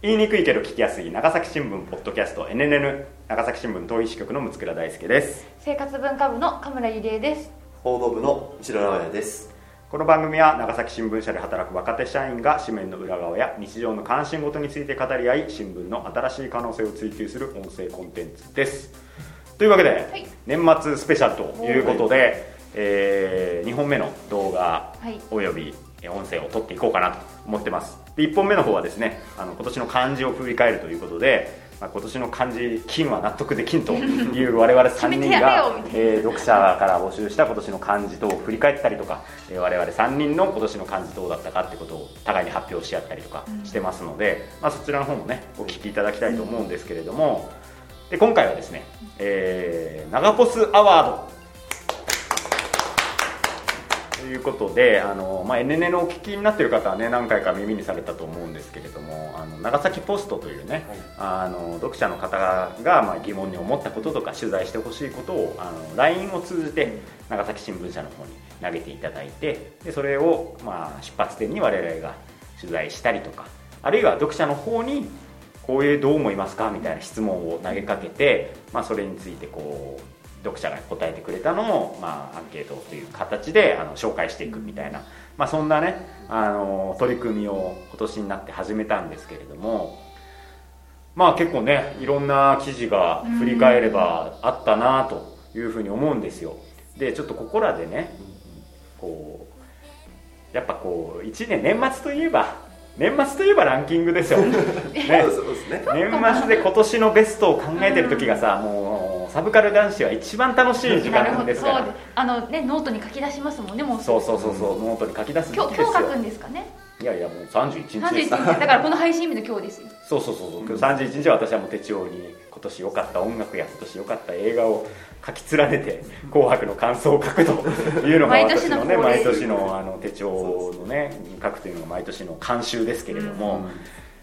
言いにくいけど聞きやすい長崎新聞ポッドキャスト NNN 長崎新聞東医支局の六倉大輔です。生活文化部の神村ゆりえです。報道部の一郎直也です。この番組は長崎新聞社で働く若手社員が紙面の裏側や日常の関心事について語り合い新聞の新しい可能性を追求する音声コンテンツです。というわけで、い。年末スペシャルということで、え2本目の動画はい。およびえ音声を撮っていこうかなと思ってます。で1本目の方はですねあの今年の漢字を振り返るということで、まあ、今年の漢字金は納得できんという 我々3人がえー読者から募集した今年の漢字と振り返ったりとか、えー我々3人の今年の漢字どうだったかってことを互いに発表し合ったりとかしてますので、まあ、そちらの方もねお聞きいただきたいと思うんですけれども。で今回はですね、えー、長ポスアワードということであの、まあ、NN のお聞きになっている方はね何回か耳にされたと思うんですけれどもあの長崎ポストというね、あの読者の方が、まあ、疑問に思ったこととか取材してほしいことをあの LINE を通じて長崎新聞社の方に投げていただいてでそれを、まあ、出発点に我々が取材したりとかあるいは読者の方にこういうどう思いますか？みたいな質問を投げかけて、まあ、それについてこう読者が答えてくれたのを、まあ、アンケートという形であの紹介していくみたいな、まあ、そんなねあの取り組みを今年になって始めたんですけれどもまあ結構ねいろんな記事が振り返ればあったなというふうに思うんですよ。でちょっとここらでねこうやっぱこう1年年末といえば年末といえばランキングですよ、ね、ね。年末で今年のベストを考えてる時がさもうサブカル男子は一番楽しい時なるほど。間です。からあのねノートに書き出しますもんねもう。そうそうそうそうノートに書き出す今日今日書くんですかね？いやいやもう31日31です。日。だからこの配信日の今日ですよ。そうそうそうそう。今日31日は私はもう手帳に今年良かった音楽や今年良かった映画を書き連ねて「紅白」の感想を書くというのが毎 私のね毎年のあの手帳のね書くというのが毎年の慣習ですけれども、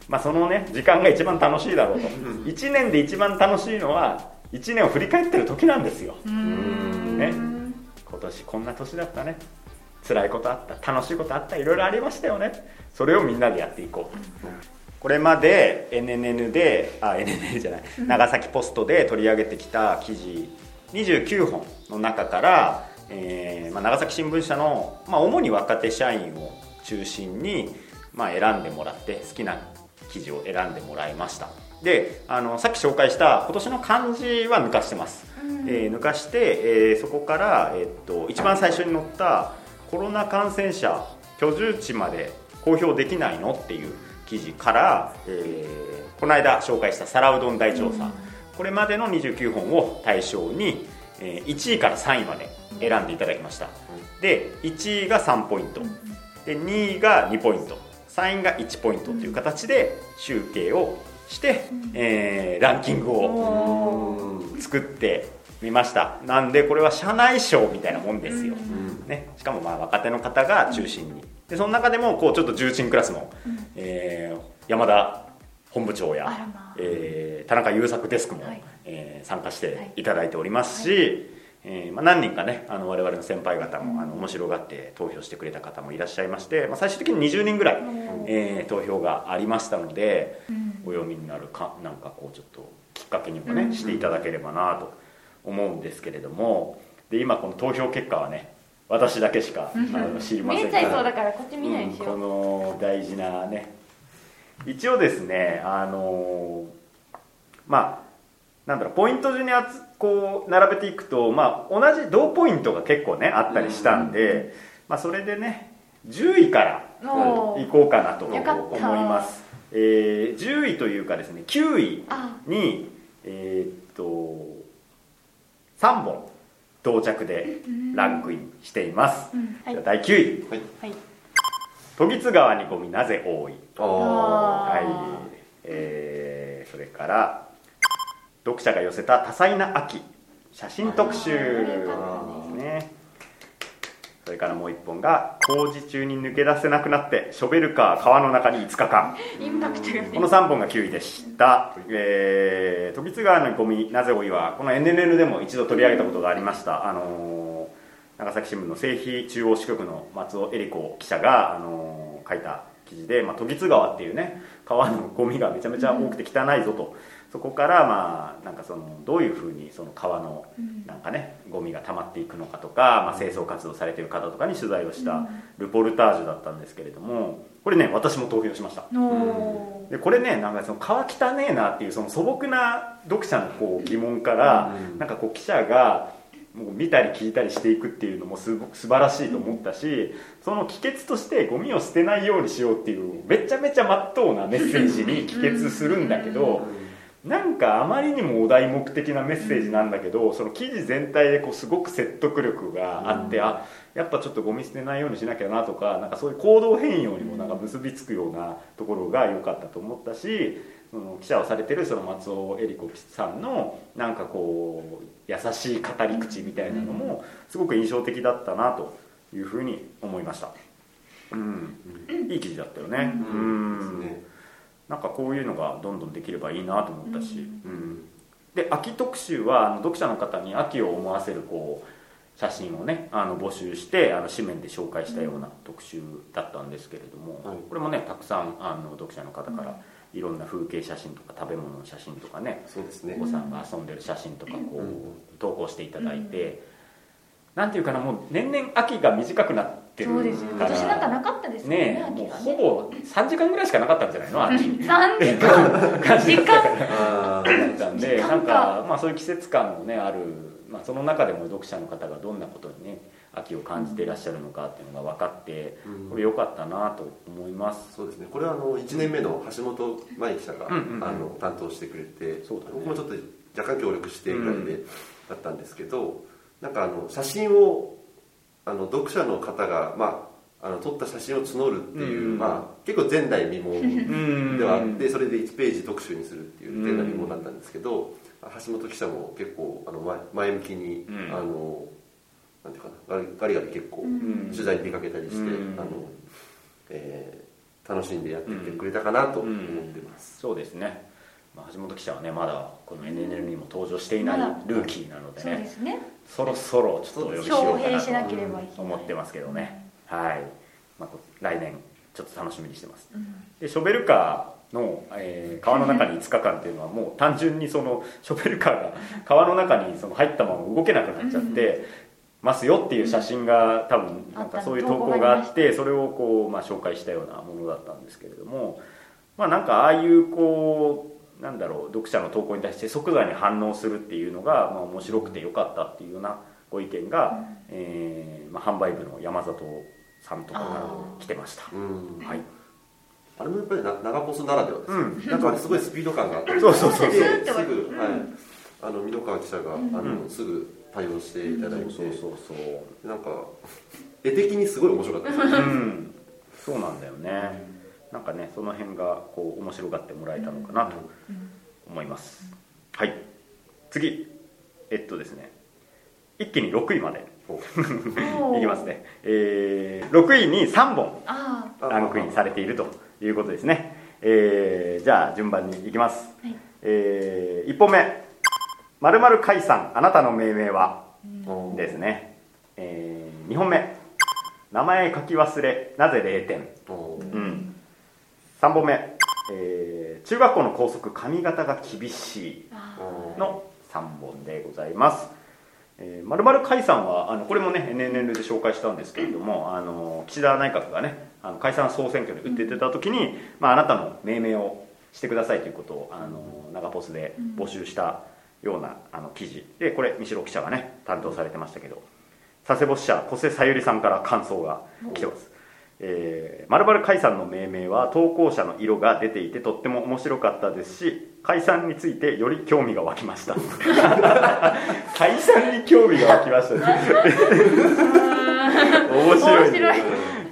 まあ、そのね時間が一番楽しいだろうと。1年で一番楽しいのは1年を振り返ってる時なんですよ。ね。今年こんな年だったね。辛いことあった。楽しいことあった。いろいろありましたよね。それをみんなでやっていこう。と、これまで NNN であ NNN じゃない。長崎ポストで取り上げてきた記事29本の中から、えーまあ、長崎新聞社の、まあ、主に若手社員を中心に、まあ、選んでもらって好きな記事を選んでもらいましたであのさっき紹介した今年の漢字は抜かしてます、えー抜かして、えーそこから、えーっと一番最初に載ったコロナ感染者居住地まで公表できないのっていう記事から、えーこの間紹介した皿うどん大調査、これまでの29本を対象に、えー1位から3位まで選んでいただきました、で1位が3ポイント、で2位が2ポイント。3位が1ポイントという形で集計をして、えーランキングをお作ってみました。なんでこれは社内賞みたいなもんですよ、ね、しかもまあ若手の方が中心に。でその中でもこうちょっと重鎮クラスの、えー山田本部長や、まあ。えー田中優作デスクも、はい。えー参加してい。ただいておりますし、えーまあ、何人かねあの我々の先輩方もあの面白がって投票してくれた方もいらっしゃいまして、まあ、最終的に20人ぐらい、えー投票がありましたので、お読みになるかなんかこうちょっときっかけにもね、していただければなと思うんですけれども。で今この投票結果はね私だけしか、あの知りま見せんから。えちゃいそうだからこっち見ないでしうんこょの大事なね。一応ですねあのまあなんだろうポイント順にあつこう並べていくと、まあ、同じ同ポイントが結構ねあったりしたんで、まあ、それでね10位からいこうかなと思います、えー10位というかですね9位あ。にえーっと3本到着でランクインしています、うんは第9位。はい。はい。渡月川にゴミなぜ多い？あはい。あ、えーそれから読者が寄せた多彩な秋。写真特集それからもう一本が工事中に抜け出せなくなってショベルカー川の中に5日間。インパクトがね。この3本が9位でした、えー、渡月川のゴミなぜ多いはこの NNN でも一度取り上げたことがありました、あのー長崎新聞の製品中央支局の松尾恵里子記者が、あのー書いた記事で、まあ、時津川っていうね川のゴミがめちゃめちゃ多くて汚いぞと、そこからまあなんかそのどういうふうにその川のなんかねゴミが溜まっていくのかとか、まあ、清掃活動されてる方とかに取材をしたルポルタージュだったんですけれどもこれね私も投票しました。おでこれねなんかその川汚ねえなっていうその素朴な読者のこう疑問から、うん。なんかこう記者がもう見たり聞いたりしていくっていうのもすご素晴らしいと思ったし、その帰結としてゴミを捨てないようにしようっていうめちゃめちゃまっとうなメッセージに帰結するんだけど、なんかあまりにもお題目的なメッセージなんだけど、その記事全体でこうすごく説得力があって、あやっぱちょっとゴミ捨てないようにしなきゃなとかなんかそういう行動変容にもなんか結びつくようなところが良かったと思ったしその記者をされてるその松尾恵里子さんのなんかこう優しい語り口みたいなのもすごく印象的だったなというふうに思いました。うん、いい記事だったよね。ううんですねなんかこういうのがどんどんできればいいなと思ったし、うん。うん。で秋特集はあの読者の方に秋を思わせるこう写真をねあの募集してあの紙面で紹介したような特集だったんですけれども、はい。これもねたくさんあの読者の方からいろんな風景写真とか食べ物の写真とかねそうですね。お子さんが遊んでる写真とかこう、うん。投稿していただいて、なんていうかなもう年々秋が短くなってるそうですよ今年なんかなかったですよねねえもうほぼ3時間ぐらいしかなかったんじゃないの？秋。3時間。感じだったからあだったんでなんか、まあ、そういう季節感のねある、まあ、その中でも読者の方がどんなことにね秋を感じていらっしゃるのかっていうのが分かってうん。これ良かったなと思います。そうですね。これはあの1年目の橋本真記者が、うんうんうん。あの担当してくれてそうだね。僕もちょっと若干協力してぐらいで、だったんですけどなんかあの写真をあの読者の方が、まあ、あの撮った写真を募るっていう、うんまあ、結構前代未聞うん。ではあってそれで1ページ特集にするっていう前代未聞だったんですけど、橋本記者も結構あの前前向きに、うん。あのなんていうかなガリガリガリ結構うん。取材に出かけたりして、うん。あのえー楽しんでやってきてくれたかなと思ってます、そうですね、まあ、橋本記者はねまだこの NNL にも登場していないルーキーなのでそうでねすねそろそろちょっとお呼びしようかなと思ってますけどねはい、まあ、来年ちょっと楽しみにしてますうんでショベルカーの、えー川の中に5日間っていうのはもう単純にそのショベルカーが川の中にその入ったまま動けなくなっちゃってますよっていう写真が多分なんかそういう投稿があってそれをこう、まあ、紹介したようなものだったんですけれどもまあなんかああいうこうなんだろう読者の投稿に対して即座に反応するっていうのが、まあ、面白くてよかったっていうようなご意見が、えーまあ、販売部の山里さんとかから来てました。うん。はい。あれもやっぱりな長ポスならではですね、うん。なんかあれすごいスピード感があってそうそうそうですスッてぐ、うんはい、あの箕川記者が、あのうんすぐ対応していただいて、そうそうそう。なんか絵的にすごい面白かったですね。うん、そうなんだよね、なんかねその辺がこう面白がってもらえたのかなと思います、はい。次。えっとですね。一気に6位まで。いきますね、えー6位に3本あランクインされているということですね、えーじゃあ順番にいきます、あはい。え1本目「まる解散あなたの命名は?」うん。ですね、え2本目「名前書き忘れ。なぜ0点」うんうん、3本目、えー中学校の校則髪型が厳しい。あの3本でございます、えー、まるまる解散はあのこれもね NNN で紹介したんですけれどもあの岸田内閣がねあの解散総選挙で打って出た時に、まあ、あなたの命名をしてくださいということをあの長ポスで募集したようなあの記事。でこれ三代記者がね担当されてましたけど佐世保支社小瀬さゆりさんから感想が来てますえー、まるまる解散の命名は投稿者の色が出ていてとっても面白かったですし解散についてより興味が湧きました。解散に興味が湧きました 面白いね。面白い。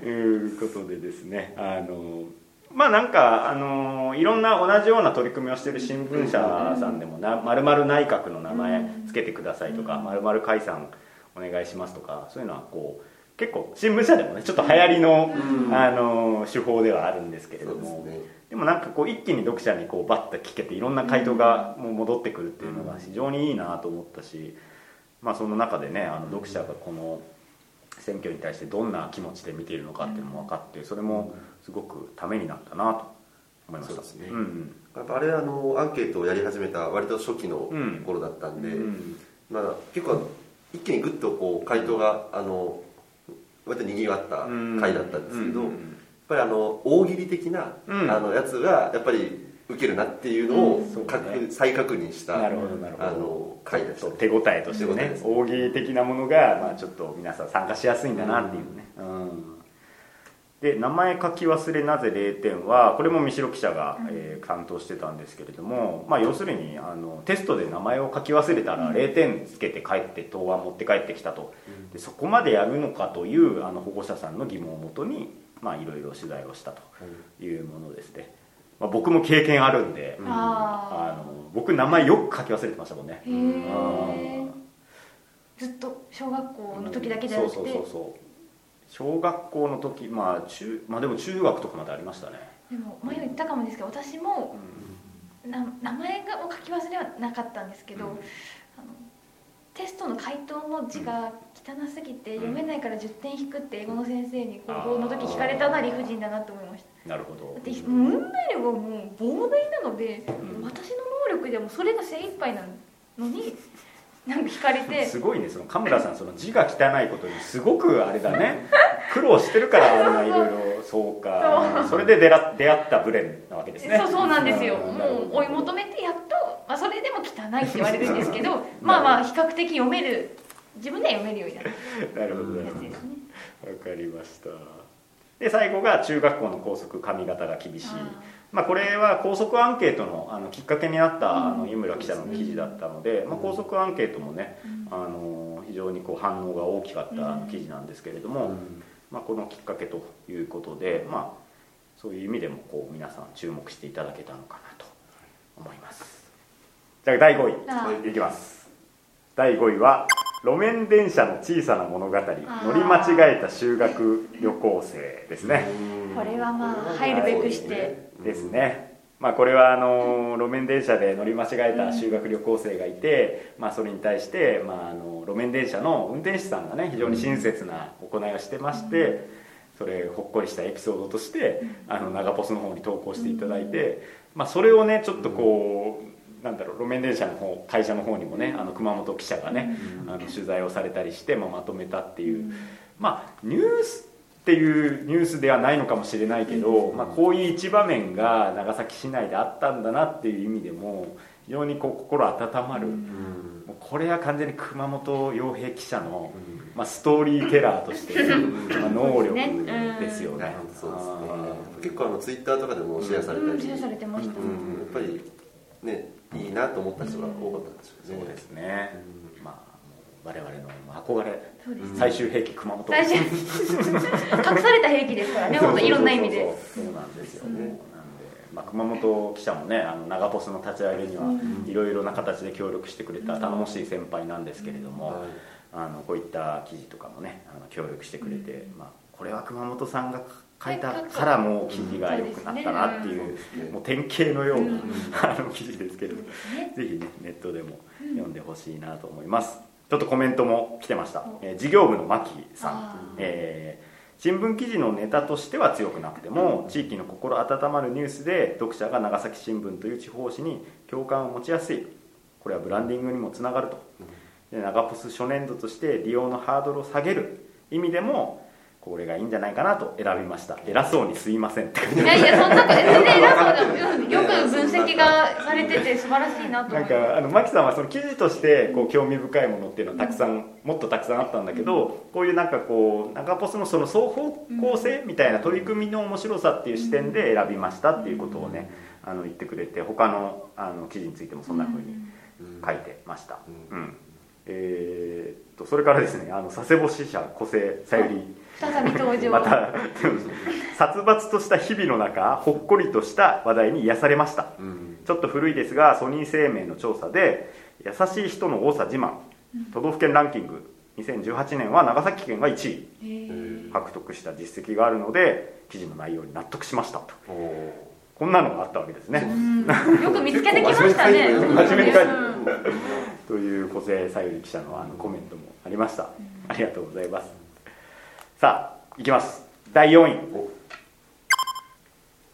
ということでですね。あのまあなんかあのいろんな同じような取り組みをしている新聞社さんでもな「まるまる内閣の名前つけてください」とか「まるまる解散お願いします」とかそういうのはこう結構新聞社でもねちょっと流行りの,、うん。あの手法ではあるんですけれども。ですね。でもなんかこう一気に読者にこうバッと聞けていろんな回答がもう戻ってくるっていうのが非常にいいなと思ったし、まあ、その中でねあの読者がこの選挙に対してどんな気持ちで見ているのかっていうのも分かってそれもすごくためになったなと思いました。そうですね。んうん。やっぱあれあのアンケートをやり始めた割と初期の頃だったんで、うんまあ、結構一気にグッとこう回答があの割とにぎわった回だったんですけど、うん。やっぱりあの大喜利的な、うん。あのやつがやっぱり受けるなっていうのをね。再確認したなるほどなるほど。あの回でした。ね手応えとしてね。大喜利的なものが、まあ、ちょっと皆さん参加しやすいんだなっていうね、うんで名前書き忘れなぜ0点はこれも三代記者が、えー担当してたんですけれども、まあ、要するにあのテストで名前を書き忘れたら0点つけて帰って答案持って帰ってきたと。でそこまでやるのかというあの保護者さんの疑問をもとにまあいろいろ取材をしたというものですね、まあ、僕も経験あるんで、うん。ああの僕名前よく書き忘れてましたもんね。あへえずっと小学校の時だけじゃなくてそうそうそうそう小学校の時まあ中まあでも中学とかまでありましたね、でも前言ったかもですけど私もな名前がを書き忘れはなかったんですけど、うん。あのテストの回答の字が汚すぎて読めないから10点引くって英語の先生に高校の時聞かれたな理不尽だなと思いました。なるほど。だって問題量がもう膨大なので、うん。私の能力でもそれが精一杯なのになんか引かれて。すごいねその神村さん その字が汚いことにすごくあれだね。苦労してるからあんないろいろ。そうか。それで出ら出会ったブレンなわけですね。そうそうなんですよ、ん。もう追い求めてやっと、まあ、それでも汚いって言われるんですけどまあまあ比較的読める。自分では読めるようになった。なるほど。なるほやつですね。どわかりましたで最後が中学校の校則髪型が厳しい。まあ、これは校則アンケートのあのきっかけになったあの井村記者の記事だったので、まあ、校則アンケートもねあの非常にこう反応が大きかった記事なんですけれども、まあ、このきっかけということで、まあ、そういう意味でもこう皆さん注目していただけたのかなと思います。じゃあ第5あ。位い。きます。第5位は路面電車の小さな物語乗り間違えた修学旅行生ですね、これはまあ入るべくして。ですね、まあ、これはあの路面電車で乗り間違えた修学旅行生がいて、まあ、それに対して、まあ、あの路面電車の運転手さんがね非常に親切な行いをしてましてそれほっこりしたエピソードとしてあの長ポスの方に投稿していただいて、まあ、それをねちょっとこうなんだろう路面電車の方会社の方にもねあの熊本記者がねあの取材をされたりして、まあ、まとめたっていう。まあニュースっていうニュースではないのかもしれないけど、まあ、こういう一場面が長崎市内であったんだなっていう意味でも非常にこう心温まる、もうこれは完全に熊本洋平記者の、まあ、ストーリーテラーとして、まあ、能力ですよね。そうですね。あ結構あのツイッターとかでもシェアされたり、うん。シェアされてました、うん。やっぱりねいいなと思った人が多かったんでしょうね。ーそうですね、まあ、もう我々の憧れ最終兵器熊本。最初隠された兵器ですからね本当いろんな意味で。そうそうなんですよ、うん。なんで、まあ、熊本記者もねあの長ポスの立ち上げにはうん。いろいろな形で協力してくれた頼もしい先輩なんですけれども、はいあのこういった記事とかもねあの協力してくれて、まあ、これは熊本さんが書いたからもう記事が良くなったなっていう,、もう典型のような、あの記事ですけれどぜひねネットでも読んでほしいなと思います。ちょっとコメントも来てました、えー事業部の牧さん。えー新聞記事のネタとしては強くなくても地域の心温まるニュースで読者が長崎新聞という地方紙に共感を持ちやすい。これはブランディングにもつながると。で長ポス初年度として利用のハードルを下げる意味でもこれがいいんじゃないかなと選びました。偉そうにすいませんって書いやいやそんなこと全然偉そうだうんよく分析がされてて素晴らしいなとなんかあの牧さんはその記事としてこう興味深いものっていうのはたくさんもっとたくさんあったんだけどこういうなんかこう長ポスのその双方向性みたいな取り組みの面白さっていう視点で選びましたっていうことをねあの言ってくれて他のあの記事についてもそんな風に書いてました、ううん。えーっとそれからですねあの佐世保支社個性さゆり再び登場。また殺伐とした日々の中ほっこりとした話題に癒されました。うん。ちょっと古いですがソニー生命の調査で優しい人の多さ自慢。都道府県ランキング。2018年は長崎県が1位。獲得した実績があるので記事の内容に納得しましたと。こんなのがあったわけですね、うん。よく見つけてきましたね。結構真面目に書いてるうん。という個性さゆり記者のあのコメントもありました、ありがとうございますさあいきます。第4位。お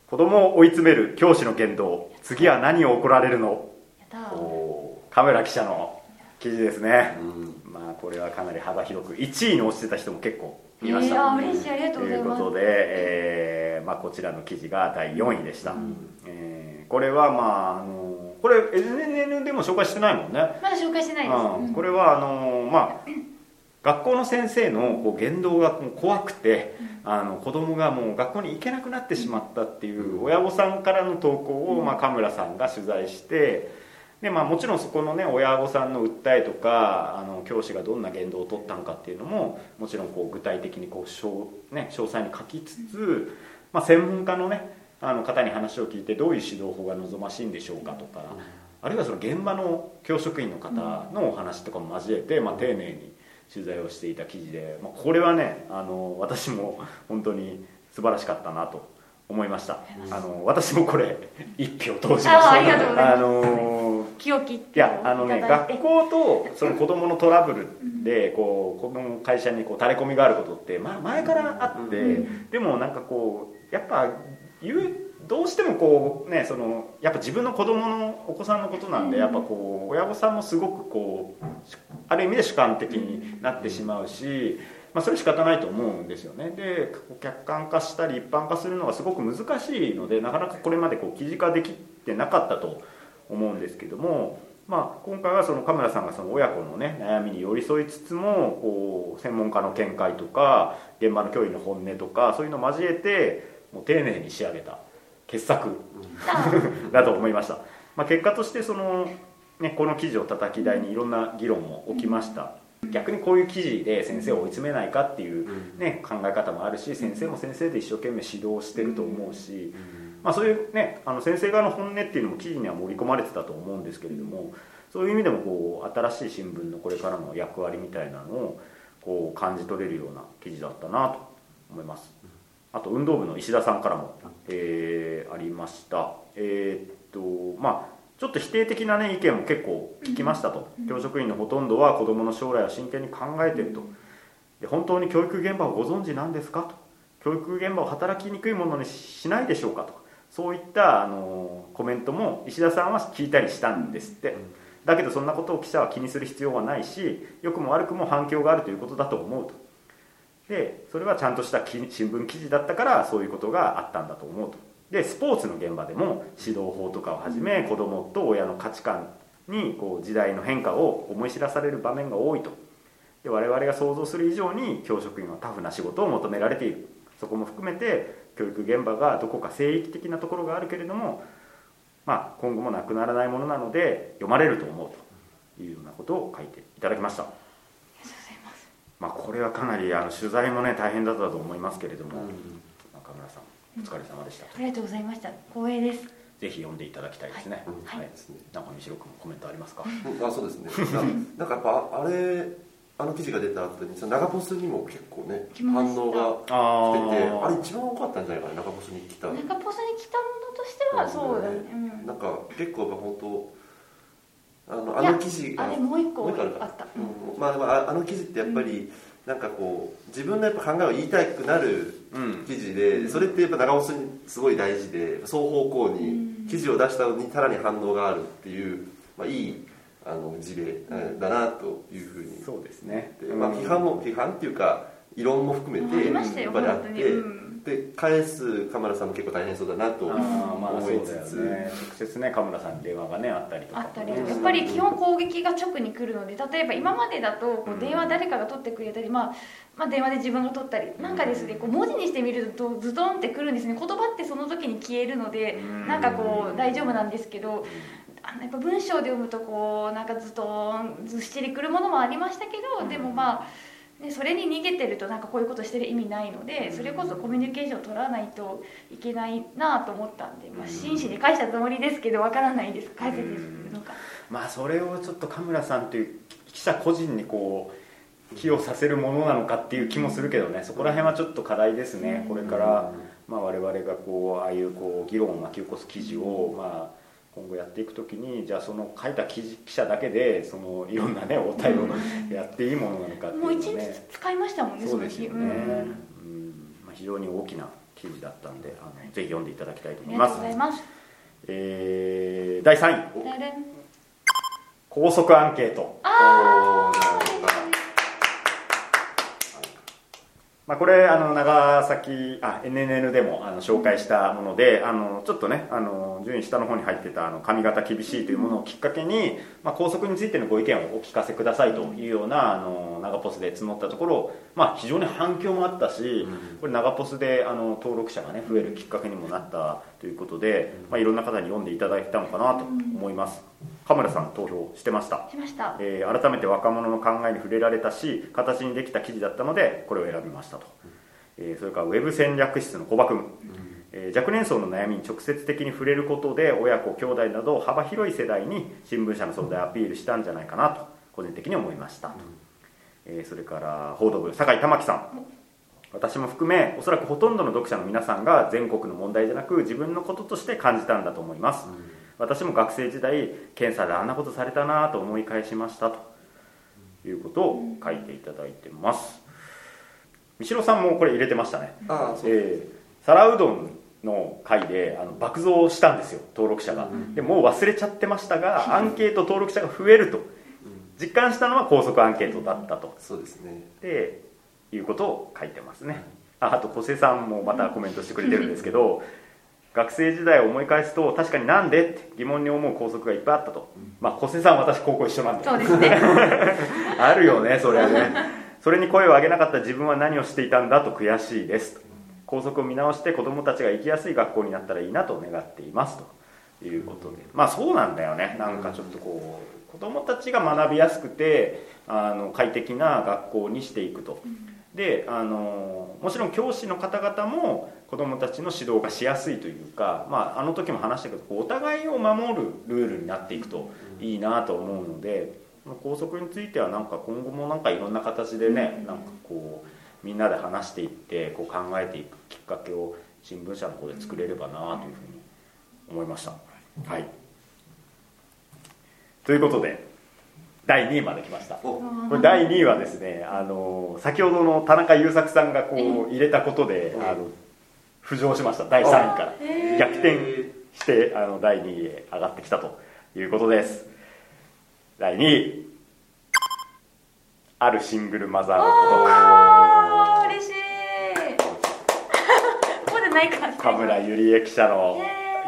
子供を追い詰める教師の言動。次は何を怒られるの？カメラ記者の記事ですね。ー、うん。まあこれはかなり幅広く。1位に落ちてた人も結構いました、え嬉しい。ありがとうございます。ということで、えーまあ、こちらの記事が第4位でした、うん。えーこれはまああのこれ NNN でも紹介してないもんね。まだ紹介してないです、うん。これはあのまあ学校の先生のこう言動がもう怖くて、あの子供がもう学校に行けなくなってしまったっていう親御さんからの投稿を、まあ、神村さんが取材してで、まあ、もちろんそこのね親御さんの訴えとかあの教師がどんな言動を取ったのかっていうのももちろんこう具体的にこう詳,、ね、詳細に書きつつ、まあ、専門家のねあの方に話を聞いてどういう指導法が望ましいんでしょうかとか、あるいはその現場の教職員の方のお話とかも交えて、まあ、丁寧に取材をしていた記事で、まあ、これはねあの私も本当に素晴らしかったなと思いました。あの私もこれ一票投じました。あの気を切っていやあのね学校とその子供のトラブルでこうこの会社にこう垂れ込みがあることって、まあ、前からあって、うん。でもなんかこうやっぱ言うどうしてもこうねそのやっぱ自分の子供のお子さんのことなんで、うん。やっぱこう親御さんもすごくこうある意味で主観的になってしまうし、まあ、それは仕方ないと思うんですよね。で客観化したり一般化するのがすごく難しいのでなかなかこれまでこう記事化できてなかったと思うんですけども、まあ、今回はそのカメラさんがその親子の、ね、悩みに寄り添いつつもこう専門家の見解とか現場の教員の本音とかそういうのを交えてもう丁寧に仕上げた傑作 だと思いました、まあ、結果としてその、ね、この記事を叩き台にいろんな議論も起きました。逆にこういう記事で先生を追い詰めないかっていう、ね、考え方もあるし先生も先生で一生懸命指導してると思うし、まあ、そういうねあの先生側の本音っていうのも記事には盛り込まれてたと思うんですけれどもそういう意味でもこう新しい新聞のこれからの役割みたいなのをこう感じ取れるような記事だったなと思いますあと運動部の石田さんからも、えーありました。えーっとまあちょっと否定的な、ね、意見も結構聞きましたと、教職員のほとんどは子どもの将来を真剣に考えていると。で本当に教育現場をご存知なんですかと。教育現場を働きにくいものにしないでしょうかと。そういったあのコメントも石田さんは聞いたりしたんですって。だけどそんなことを記者は気にする必要はないし良くも悪くも反響があるということだと思うとでそれはちゃんとしたき新聞記事だったからそういうことがあったんだと思うと。でスポーツの現場でも指導法とかをはじめ子どもと親の価値観にこう時代の変化を思い知らされる場面が多いと。で我々が想像する以上に教職員はタフな仕事を求められている。そこも含めて教育現場がどこか聖域的なところがあるけれども、まあ、今後もなくならないものなので読まれると思うというようなことを書いていただきました、まあ、これはかなりあの取材もね大変だったと思いますけれども、中村さんお疲れ様でした、ありがとうございました。光栄です。ぜひ読んでいただきたいですね、はい。はい。ですねなんか西郎君コメントありますか、うん。あそうですね。ななんかやっぱあれあの記事が出た後にその長ポスにも結構ね反応があ来ててー。あれ一番多かったんじゃないかな長ポスに来た。中ポスに来たものとしてはそうだね。うん。なんか結構やっぱ本当あのあの記事あれもう一個あるか。あった。うん。まあでもああの記事ってやっぱり、なんかこう自分のやっぱ考えを言いたくなるうん。記事で、それってやっぱ長尾さんにすごい大事で双方向に記事を出したのにさらに反応があるっていう、まあ、いいあの事例えだなというふうにそうですね。でまあ、批判も批判っていうか異論も含めてやっぱりあって、うんで返すカメラさんも結構大変そうだなとあーまあそう思いつだよつ、ね。直接ね神村さんに電話がねあったりとか。あったりねやっぱり基本攻撃が直に来るので例えば今までだとこう電話誰かが取ってくれたり、まあ、まあ電話で自分が取ったりなんかですねこう文字にしてみるとズドンってくるんですね。言葉ってその時に消えるのでうん。なんかこう大丈夫なんですけどあのやっぱ文章で読むとこうなんかズドンずっしりくるものもありましたけどでもまあね、それに逃げてるとなんかこういうことしてる意味ないのでそれこそコミュニケーションを取らないといけないなと思ったんで、まあ、真摯に返したつもりですけどわからないです。返せてるのかまあそれをちょっと神村さんという記者個人にこう寄与させるものなのかっていう気もするけどね。そこら辺はちょっと課題ですねこれから。まあ我々がこうああいうこう議論を巻き起こす記事をまあ今後やっていくときにじゃあその書いた記事記者だけでそのいろんなねお対応をやっていいものなのかっていうもう一日使いましたもんねそうですよね、うん。うん。まあ、非常に大きな記事だったんであのぜひ読んでいただきたいとありが思います。とうございます。えー第3位。高速アンケート。あおーなるほどまあ、これあの長崎あ NNN でもあの紹介したものであのちょっとねあの順位下の方に入ってたあの髪型厳しいというものをきっかけに、まあ、校則についてのご意見をお聞かせくださいというようなあの長ポスで募ったところ、まあ、非常に反響もあったし、これ長ポスであの登録者がね増えるきっかけにもなったということで、まあ、いろんな方に読んでいただいたのかなと思います。カムラさん投票してました。しました。えー改めて若者の考えに触れられたし形にできた記事だったのでこれを選びましたと、えーそれからウェブ戦略室の小葉君、えー若年層の悩みに直接的に触れることで親子兄弟など幅広い世代に新聞社の存在をアピールしたんじゃないかなと個人的に思いましたと、えーそれから報道部酒井玉樹さん。私も含めおそらくほとんどの読者の皆さんが全国の問題じゃなく自分のこととして感じたんだと思います、私も学生時代検査であんなことされたなと思い返しましたと。いうことを書いていただいてます。三代さんもこれ入れてましたね。ああそうえー皿うどんの回であの爆増したんですよ登録者が、でもう忘れちゃってましたが アンケート登録者が増えると。実感したのは高速アンケートだったと。そうですね。でいうことを書いてますね。ああと小瀬さんもまたコメントしてくれてるんですけど学生時代を思い返すと確かになんでって疑問に思う校則がいっぱいあったと、まあ小瀬さん私高校一緒なんで。そうですね。あるよねそれはね。それに声を上げなかった自分は何をしていたんだと悔しいですと校則を見直して子どもたちが行きやすい学校になったらいいなと願っていますと。いうことで。まあそうなんだよね。なんかちょっとこう子どもたちが学びやすくてあの快適な学校にしていくと。であのもちろん教師の方々も子どもたちの指導がしやすいというか、まあ、あの時も話したけどお互いを守るルールになっていくといいなと思うので校則についてはなんか今後もなんかいろんな形でねなんかこうみんなで話していってこう考えていくきっかけを新聞社の方で作れればなというふうに思いました。はい、ということで第2位まで来ました。お。これ第2位はですねあの先ほどの田中優作さんがこう入れたことであの浮上しました。第3位から。逆転してあの第2位へ上がってきたということです。第2位。あるシングルマザーのあー嬉しいここでないかこと田村ゆりえ記者の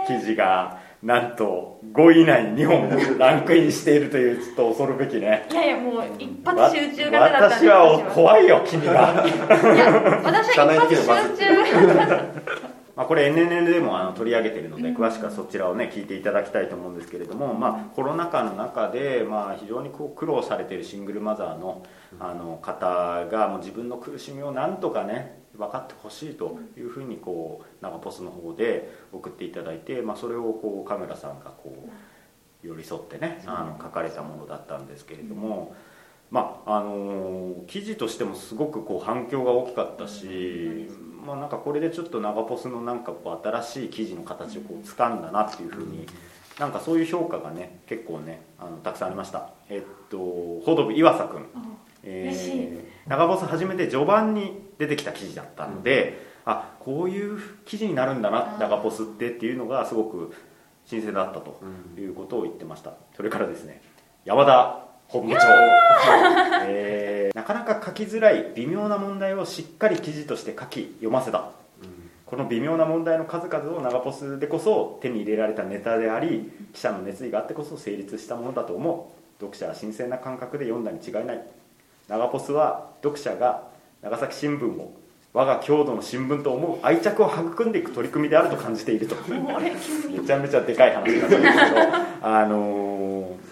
記事がなんと5位以内に2本ランクインしているというちょっと恐るべきね。いやいやもう一発わ集中型だった私は怖いよ君がいや私は一発集中型まあ、これ NNN でもあの取り上げているので詳しくはそちらをね聞いていただきたいと思うんですけれども、まあ、コロナ禍の中で、まあ、非常にこう苦労されているシングルマザーのあの方がもう自分の苦しみをなんとかね分かってほしいというふうにこう長ポスの方で送っていただいて、まあ、それをこうカメラさんがこう寄り添ってねあの書かれたものだったんですけれども。まああの記事としてもすごくこう反響が大きかったし、まあ、なんかこれでちょっと長ポスのなんかこう新しい記事の形をこう掴んだなっていうふうになんかそういう評価がね結構ねあのたくさんありました。えっと報道部岩佐君、え嬉しい。長ポス初めて序盤に出てきた記事だったので、あこういう記事になるんだなあー長ポスってっていうのがすごく新鮮だったということを言ってました。それからですね山田本部長、えーなかなか書きづらい微妙な問題をしっかり記事として書き読ませた。この微妙な問題の数々を長ポスでこそ手に入れられたネタであり記者の熱意があってこそ成立したものだと思う。読者は新鮮な感覚で読んだに違いない。長ポスは読者が長崎新聞を我が郷土の新聞と思う愛着を育んでいく取り組みであると感じていると。めちゃめちゃでかい話なんですけどあのー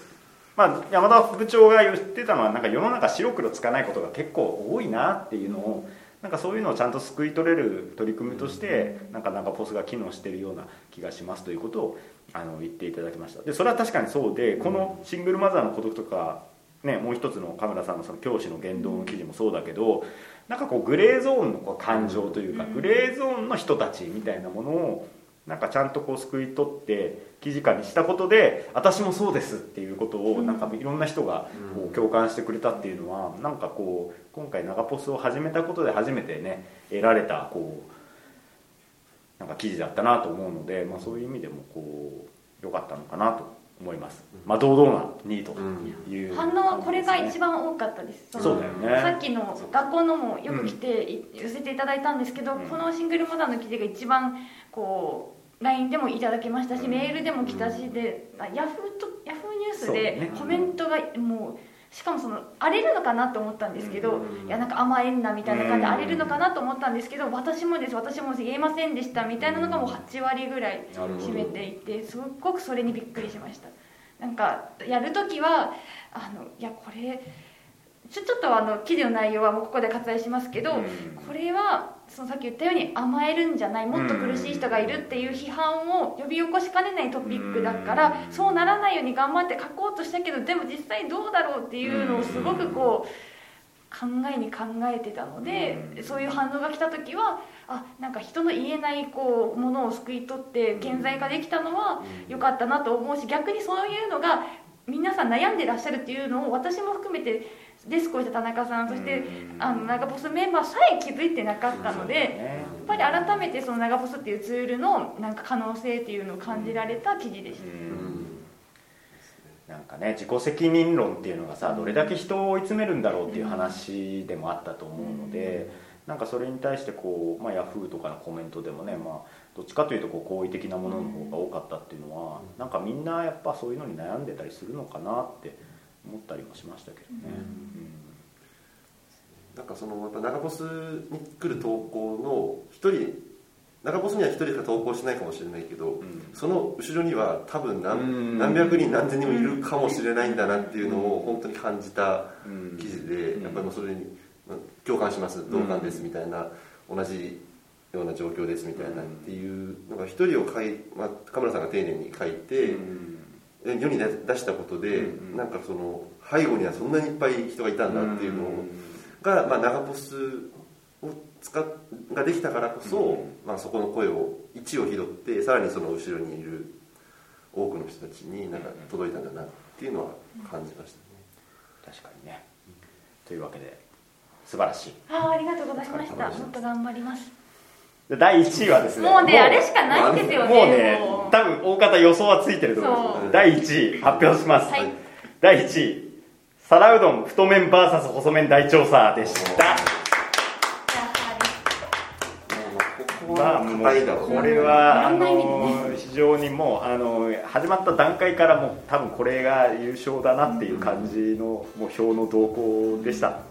まあ、山田部長が言ってたのはなんか世の中白黒つかないことが結構多いなっていうのをなんかそういうのをちゃんと救い取れる取り組みとしてなんかなんかポスが機能しているような気がしますということをあの言っていただきました。でそれは確かにそうでこのシングルマザーの孤独とか、ね、もう一つのカメラさんのその教師の言動の記事もそうだけどなんかこうグレーゾーンのこう感情というかグレーゾーンの人たちみたいなものをなんかちゃんとこう救い取って記事化にしたことで私もそうですっていうことをなんかいろんな人がこう共感してくれたっていうのはなんかこう今回長ポスを始めたことで初めてね得られたこうなんか記事だったなと思うので、まあ、そういう意味でもこう良かったのかなと思います、まあ、堂々なニートという、反応はこれが一番多かったです。のそうだよね。さっきの学校のもよく来てい寄せていただいたんですけど、うん。このシングルマザーの記事が一番こう LINE でもいただけましたし、うん。メールでも来たしであヤフーとヤフーニュースでコメントがもうしかもその荒れるのかなと思ったんですけど、うん。いやなんか甘えんなみたいな感じでうん。荒れるのかなと思ったんですけど私もです私も言えませんでしたみたいなのがもう8割ぐらい占めていてすごくそれにびっくりしました。なんかやる時はあのいやこれちょちょっとあの記事の内容はもうここで割愛しますけど、うん。これはそのさっき言ったように甘えるんじゃないもっと苦しい人がいるっていう批判を呼び起こしかねないトピックだから、うん。そうならないように頑張って書こうとしたけどでも実際どうだろうっていうのをすごくこう考えに考えてたので、うん。そういう反応が来た時はあなんか人の言えないこうものを救い取って顕在化できたのは良かったなと思うし逆にそういうのが皆さん悩んでらっしゃるっていうのを私も含めてデスクをした田中さんそしてうん。あの長ボスメンバーさえ気づいてなかったので。ね。やっぱり改めてその長ボスっていうツールのなんか可能性っていうのを感じられた記事でした、うん。なんかね自己責任論っていうのがさどれだけ人を追い詰めるんだろうっていう話でもあったと思うので、なんかそれに対してこう、まあ、ヤフーとかのコメントでもね、まあ、どっちかというとこう好意的なものの方が多かったっていうのは、なんかみんなやっぱそういうのに悩んでたりするのかなって思ったりもしましたけどね。なんかそのやっぱ長ボスに来る投稿の一人長ボスには一人しか投稿しないかもしれないけど、ん。その後ろには多分うん。何何百人何千人もいるかもしれないんだなっていうのを本当に感じたうん。記事で、うん。やっぱりもうそれにまあ共感します。同感ですみたいな、同じような状況ですみたいなっていうのが一人を書い、まあ、カメラさんが丁寧に書いて、うん世に出したことで、うんなんかその背後にはそんなにいっぱい人がいたんだっていうのを、が、まあ、長ポスを使っができたからこそ、うんまあ、そこの声を一を拾ってさらにその後ろにいる多くの人たちになんか届いたんだなっていうのは感じましたね。確かにね。というわけで素晴らしい。ああありがとうございました。もっと頑張ります。で第1位はですねもうねあれしかないんですよねもうねもう。多分大方予想はついてると思います。そう。第1位発表します、はい。第1位皿うどん太麺 VS 細麺大調査でした。ここまあはもうこれはあの非常にもうあの始まった段階からもう多分これが優勝だなっていう感じのもう票の動向でした、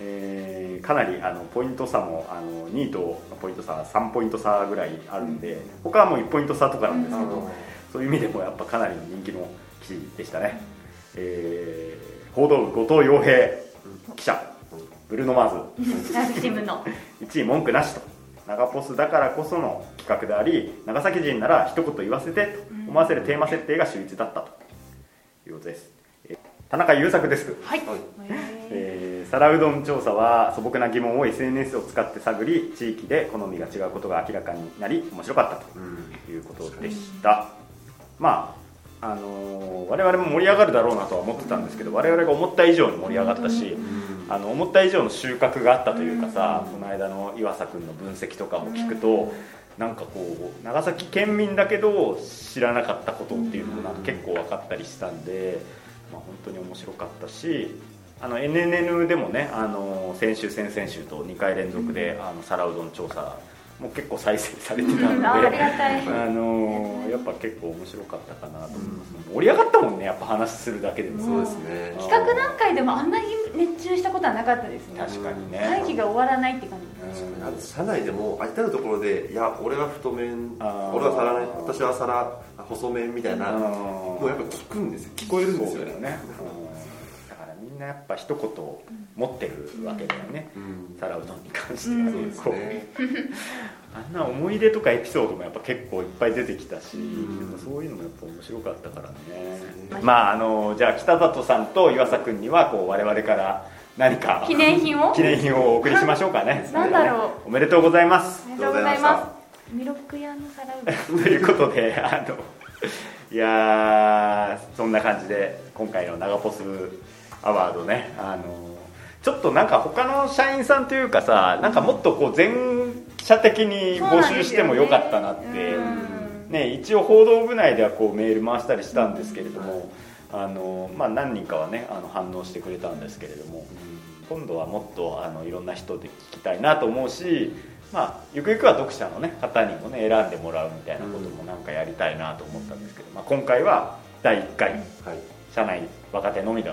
えーかなりあのポイント差もあの2位とのポイント差は3ポイント差ぐらいあるんで他はもう1ポイント差とかなんですけど、そういう意味でもやっぱかなりの人気の記事でしたね、えー報道部後藤洋平記者ブルーノ・マーズ。長崎新聞の1位文句なしと。長ポスだからこその企画であり長崎人なら一言言わせてと思わせるテーマ設定が秀逸だったということです、えー田中優作デスク、はい、皿うどん調査は素朴な疑問を SNS を使って探り地域で好みが違うことが明らかになり面白かったとうん。いうことでした。まああのー我々も盛り上がるだろうなとは思ってたんですけど我々が思った以上に盛り上がったしあの思った以上の収穫があったというかさこの間の岩佐君の分析とかも聞くとなんかこう長崎県民だけど知らなかったことっていうのもなんか結構分かったりしたんで、まあ、本当に面白かったしあの NNN でもねあの先週先々週と2回連続であの皿うどん調査も結構再生されてたので、うん。あありがたい。あのーやっぱ結構面白かったかなと思います、盛り上がったもんねやっぱ話するだけでも。そうですね。企画段階でもあんなに熱中したことはなかったですね。確かにね。会議が終わらないって感じ。社内でもあ至る所でいや俺は太麺俺は皿ね私は皿細麺みたいなうん。もうやっぱ聞くんですよ。聞こえるんですよね。そうだよね、うんなやっぱ一言持ってるわけだよね、うん。皿うどんに関しては、うん。そうですこう。ねあんな思い出とかエピソードもやっぱ結構いっぱい出てきたし、ん。やっぱそういうのもやっぱ面白かったからね、ね。まああのじゃあ北里さんと岩佐君にはこう我々から何か記念品を？記念品をお送りしましょうかね。なんだろう。おめでとうございます。ありがとうございます。ミロック屋の皿うどん。ということであのいやーそんな感じで今回の長ポスアワードね。あのちょっとなんか他の社員さんというかさなんかもっとこう前期記者的に募集してもよかったなって、ね、一応報道部内ではこうメール回したりしたんですけれども、あのまあ、何人かはねあの反応してくれたんですけれども、今度はもっとあのいろんな人で聞きたいなと思うし、まあ、ゆくゆくは読者の、ね、方にもね選んでもらうみたいなこともなんかやりたいなと思ったんですけど、まあ、今回は第1回、社内若手のみで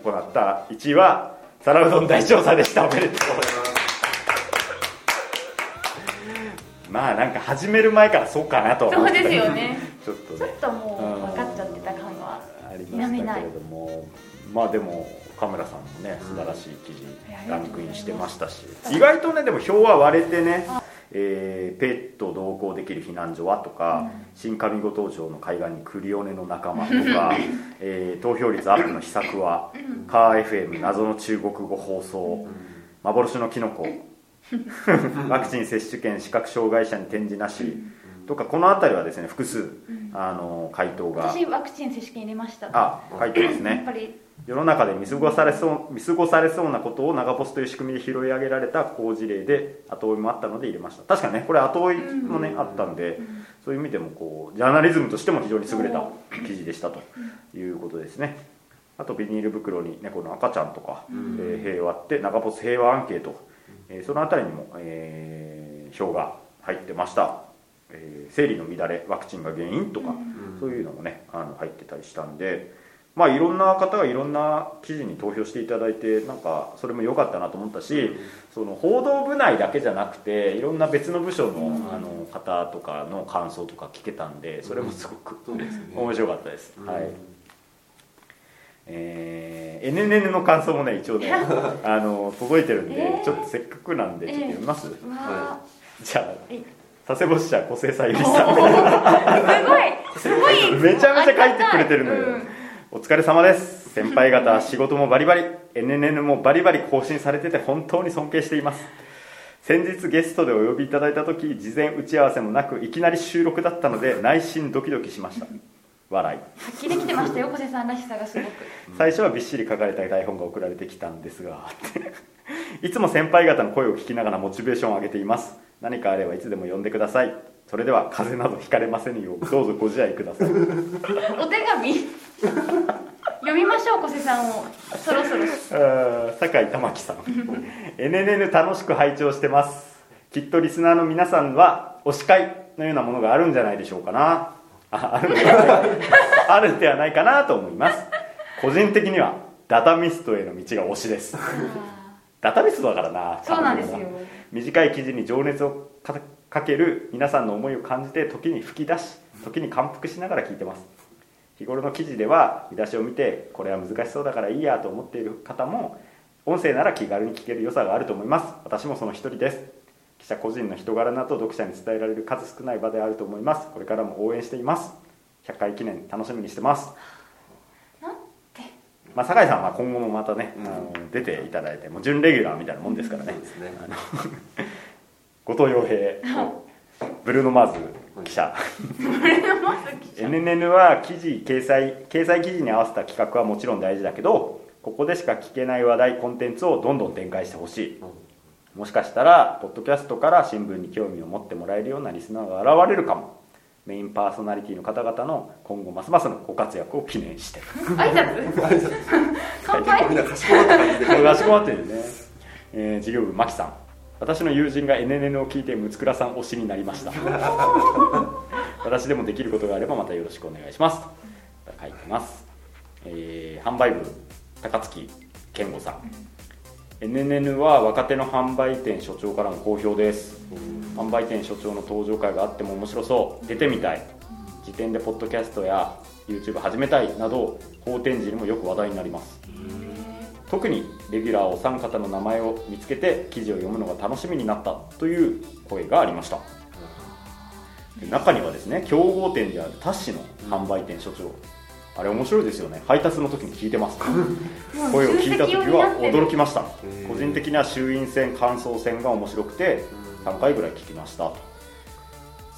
行った1位は皿うどん大調査でした。おめでとうございます。まあなんか始める前からそうかなとそうですよね。ちょっとね。ちょっともう分かっちゃってた感はありましたけれども。まあでも岡村さんもね素晴らしい記事ランクインしてましたし。意外とねでも票は割れてねえー、ペット同行できる避難所はとか、うん、新上五島町の海岸にクリオネの仲間とか、えー、投票率アップの秘策は、うん、カー FM 謎の中国語放送、うん、幻のキノコ ワクチン接種券視覚障害者に展示なし、とかこの辺りはですね複数、あの回答が。私ワクチン接種券入れました。あ書いてますね。やっぱり世の中で見過ごされそう見過ごされそうなことを長ポスという仕組みで拾い上げられた好事例で後追いもあったので入れました。確かにねこれ後追いもね、あったんで、そういう意味でもこうジャーナリズムとしても非常に優れた記事でしたということですね。あとビニール袋に猫の赤ちゃんとか、えー、平和って長ポス平和アンケート、えー、その辺りにも、えー、票が入ってました。えー、生理の乱れワクチンが原因とか、うん、そういうのもねあの入ってたりしたんで、まあ、いろんな方がいろんな記事に投票していただいてなんかそれも良かったなと思ったし、その報道部内だけじゃなくていろんな別の部署の,、あの方とかの感想とか聞けたんでそれもすごく、面白かったです。はい。えー、NNN の感想もね一応ね あの届いてるんで、えー、ちょっとせっかくなんでちょっと読みます、えーはい、じゃあ佐世保支社小生さゆりさんすごい。すごい。めちゃめちゃ書いてくれてるのよ、うん、お疲れ様です。先輩方仕事もバリバリ NNN もバリバリ更新されてて本当に尊敬しています。先日ゲストでお呼びいただいた時事前打ち合わせもなくいきなり収録だったので内心ドキドキしました。笑い。発揮できてましたよ小瀬さんらしさがすごく。最初はびっしり書かれた台本が送られてきたんですが いつも先輩方の声を聞きながらモチベーションを上げています。何かあればいつでも呼んでくださいそれでは風邪などひかれませんよう どうぞご自愛ください。お手紙。読みましょう小瀬さんを。そろそろ。酒井玉樹さん。NNN 楽しく拝聴してます。きっとリスナーの皆さんは推し会のようなものがあるんじゃないでしょうかな。ああるんではない。あるんではないかなと思います。個人的にはダタミストへの道が推しです。ダタミストだからな。そうなんですよ。短い記事に情熱をかける皆さんの思いを感じて時に吹き出し時に感服しながら聞いてます。日頃の記事では見出しを見てこれは難しそうだからいいやと思っている方も音声なら気軽に聞ける良さがあると思います。私もその一人です。記者個人の人柄など読者に伝えられる数少ない場であると思います。これからも応援しています。100回記念楽しみにしてます。まあ、酒井さんは今後もまたね、うん、あの出ていただいてもう準レギュラーみたいなもんですからね,、あの後藤洋平。ブルーノ・マーズ記者。NNN は記事掲載掲載記事に合わせた企画はもちろん大事だけどここでしか聞けない話題コンテンツをどんどん展開してほしい、うん、もしかしたらポッドキャストから新聞に興味を持ってもらえるようなリスナーが現れるかも。メインパーソナリティの方々の今後ますますのご活躍を記念して。挨拶？乾杯。みんなかしこまって るね、えー、事業部真木さん私の友人が NNN を聞いて六倉さん推しになりました。私でもできることがあればまたよろしくお願いします。書いてます、えー、販売部高槻健吾さん。NNN は若手の販売店所長からの好評です。販売店所長の登場会があっても面白そう。出てみたい。時点でポッドキャストや YouTube 始めたいなど法展示にもよく話題になります特にレギュラーお三方の名前を見つけて記事を読むのが楽しみになったという声がありました。中にはですね競合店であるタッシの販売店所長あれ面白いですよね。配達の時に聞いてます 声を聞いた時は驚きました。個人的には衆院選感想戦が面白くて3回ぐらい聞きました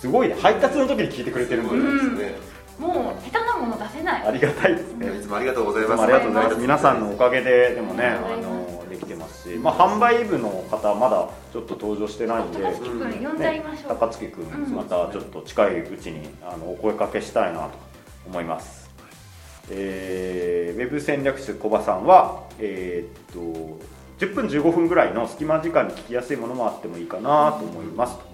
すごいね。配達の時に聞いてくれてるんですね、もう下手なもの出せない。ありがたいですね。いつもありがとうございます。ありがとうございます。皆さんのおかげででもねあのできてますし。まあ、販売部の方はまだちょっと登場してないんで高槻君呼んじゃいましょう、高槻君うん。またちょっと近いうちにあのお声かけしたいなと思います、えーウェブ戦略室小葉さんはえーっと10分15分ぐらいの隙間時間に聞きやすいものもあってもいいかなと思いますと。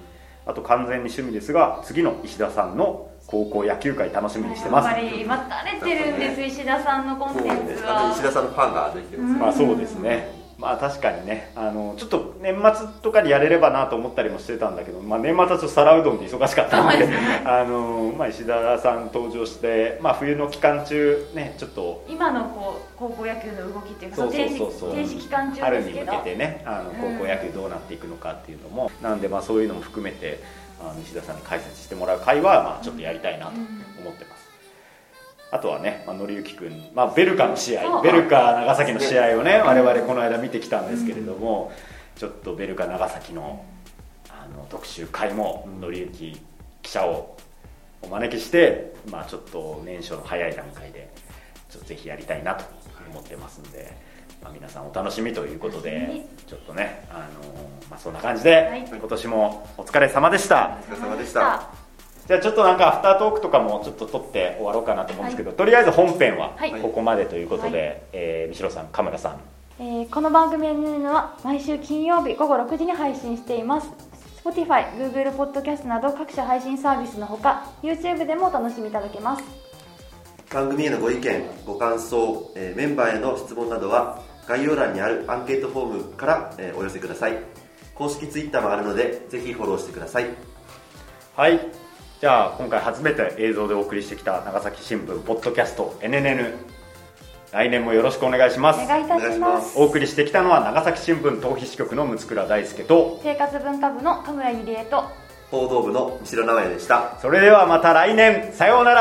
あと完全に趣味ですが次の石田さんの高校野球界楽しみにしてます。やっぱり待たれてるんです石田さんのコンテンツあの石田はさんのファンができてます、まあそうですね。まあ確かにね。あのちょっと年末とかにやれればなと思ったりもしてたんだけど、まあ、年末はちょっと皿うどんで忙しかったのであの、まあ、石田さん登場して、まあ、冬の期間中ねちょっと今のこう高校野球の動きっていうかそうそう停そうそう。止停止期間中春にですけど。向けてねあのうん高校野球どうなっていくのかっていうのも、なんでまあそういうのも含めてあの石田さんに解説してもらう会はまあちょっとやりたいなと思ってます。あとはね、まあのりゆきくん、まあ、ベルカの試合、ベルカ長崎の試合をね、我々この間見てきたんですけれども、ちょっとベルカ長崎のあの特集会も、のりゆき記者をお招きして、まあ、ちょっと年初の早い段階で、ちょっとぜひやりたいなと思ってますんで、まあ、皆さんお楽しみということでちょっとね、あのまあ、そんな感じで、はい。今年もお疲れ様でした。お疲れ様でした。じゃあちょっとなんかアフタートークとかもちょっと撮って終わろうかなと思うんですけど、とりあえず本編ははい。ここまでということで、はい。えー三代さん、カメラさん、えーこの番組 NN は毎週金曜日午後6時に配信しています。Spotify、Google Podcast など各種配信サービスのほか YouTube でもお楽しみいただけます。番組へのご意見ご感想、えーメンバーへの質問などは概要欄にあるアンケートフォームから、えーお寄せください。公式ツイッターもあるのでぜひフォローしてください。はい、じゃあ今回初めて映像でお送りしてきた長崎新聞ポッドキャスト NNN 来年もよろしくお願いします。お願いいたしまます。すお送りしてきたのは長崎新聞逃避支局の六倉大輔と生活文化部の田村ゆりえと報道部の三代直哉でした。それではまた来年。さようなら